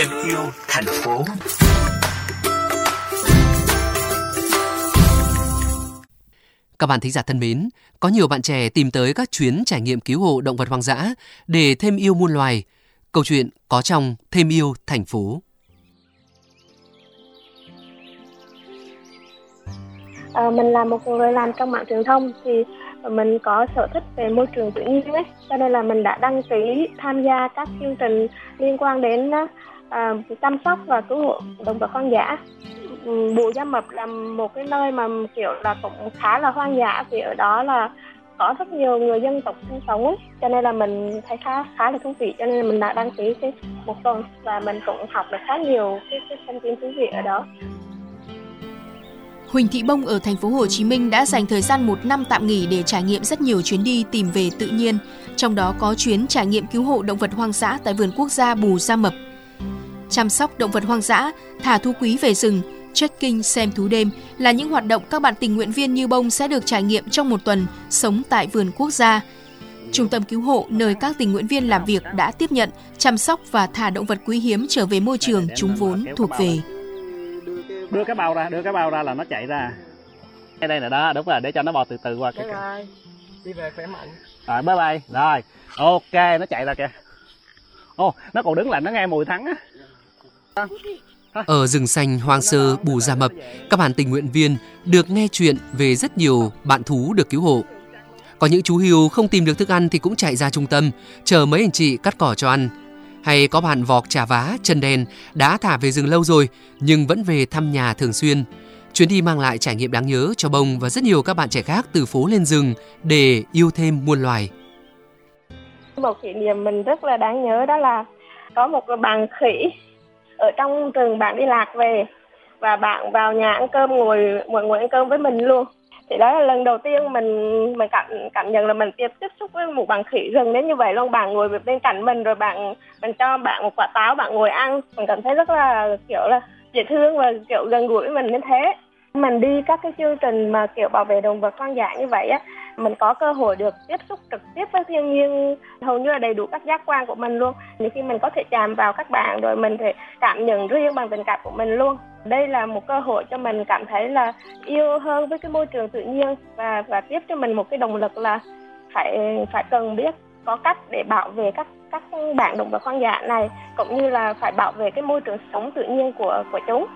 thêm yêu thành phố. Các bạn thính giả thân mến, có nhiều bạn trẻ tìm tới các chuyến trải nghiệm cứu hộ động vật hoang dã để thêm yêu muôn loài. Câu chuyện có trong Thêm yêu thành phố. À, mình là một người làm trong mạng truyền thông thì mình có sở thích về môi trường tự nhiên ấy, cho nên là mình đã đăng ký tham gia các chương trình liên quan đến à, chăm sóc và cứu hộ động vật hoang dã. Ừ, Bù Gia Mập là một cái nơi mà kiểu là cũng khá là hoang dã vì ở đó là có rất nhiều người dân tộc sinh sống cho nên là mình thấy khá khá là thú vị cho nên là mình đã đăng ký cái một tuần và mình cũng học được khá nhiều cái, cái thông tin thú vị ở đó. Huỳnh Thị Bông ở thành phố Hồ Chí Minh đã dành thời gian một năm tạm nghỉ để trải nghiệm rất nhiều chuyến đi tìm về tự nhiên, trong đó có chuyến trải nghiệm cứu hộ động vật hoang dã tại vườn quốc gia Bù Gia Mập. Chăm sóc động vật hoang dã, thả thú quý về rừng, trekking xem thú đêm là những hoạt động các bạn tình nguyện viên như Bông sẽ được trải nghiệm trong một tuần sống tại vườn quốc gia. Trung tâm cứu hộ nơi các tình nguyện viên làm việc đã tiếp nhận, chăm sóc và thả động vật quý hiếm trở về môi trường chúng vốn thuộc về. Đưa cái bao ra đưa cái bao ra là nó chạy ra. Đây đây là đó đúng rồi để cho nó bò từ từ qua cái bye. Đi về khỏe mạnh. Rồi bye bye. Rồi ok nó chạy ra kìa. Ô nó còn đứng lại nó nghe mùi thắng á ở rừng xanh hoang sơ Bù Gia Mập, các bạn tình nguyện viên được nghe chuyện về rất nhiều bạn thú được cứu hộ. Có những chú hươu không tìm được thức ăn thì cũng chạy ra trung tâm, chờ mấy anh chị cắt cỏ cho ăn. Hay có bạn vọc trà vá, chân đen đã thả về rừng lâu rồi nhưng vẫn về thăm nhà thường xuyên. Chuyến đi mang lại trải nghiệm đáng nhớ cho Bông và rất nhiều các bạn trẻ khác từ phố lên rừng để yêu thêm muôn loài. Một kỷ niệm mình rất là đáng nhớ đó là có một bàn khỉ ở trong rừng bạn đi lạc về và bạn vào nhà ăn cơm ngồi ngồi người ăn cơm với mình luôn. Thì đó là lần đầu tiên mình mình cảm cảm nhận là mình tiếp tiếp xúc với một bạn khỉ rừng đến như vậy luôn. Bạn ngồi bên cạnh mình rồi bạn mình cho bạn một quả táo, bạn ngồi ăn. Mình cảm thấy rất là, kiểu là, dễ thương và, kiểu, gần gũi với mình như thế. Mình đi các cái chương trình mà, kiểu, bảo vệ động vật hoang dã như vậy á mình có cơ hội được tiếp xúc trực tiếp với thiên nhiên, hầu như là đầy đủ các giác quan của mình luôn. Nhiều khi mình có thể chạm vào các bạn, rồi mình thể cảm nhận riêng bằng tình cảm của mình luôn. Đây là một cơ hội cho mình cảm thấy là yêu hơn với cái môi trường tự nhiên và và tiếp cho mình một cái động lực là phải phải cần biết có cách để bảo vệ các các bạn động vật hoang dã này, cũng như là phải bảo vệ cái môi trường sống tự nhiên của của chúng.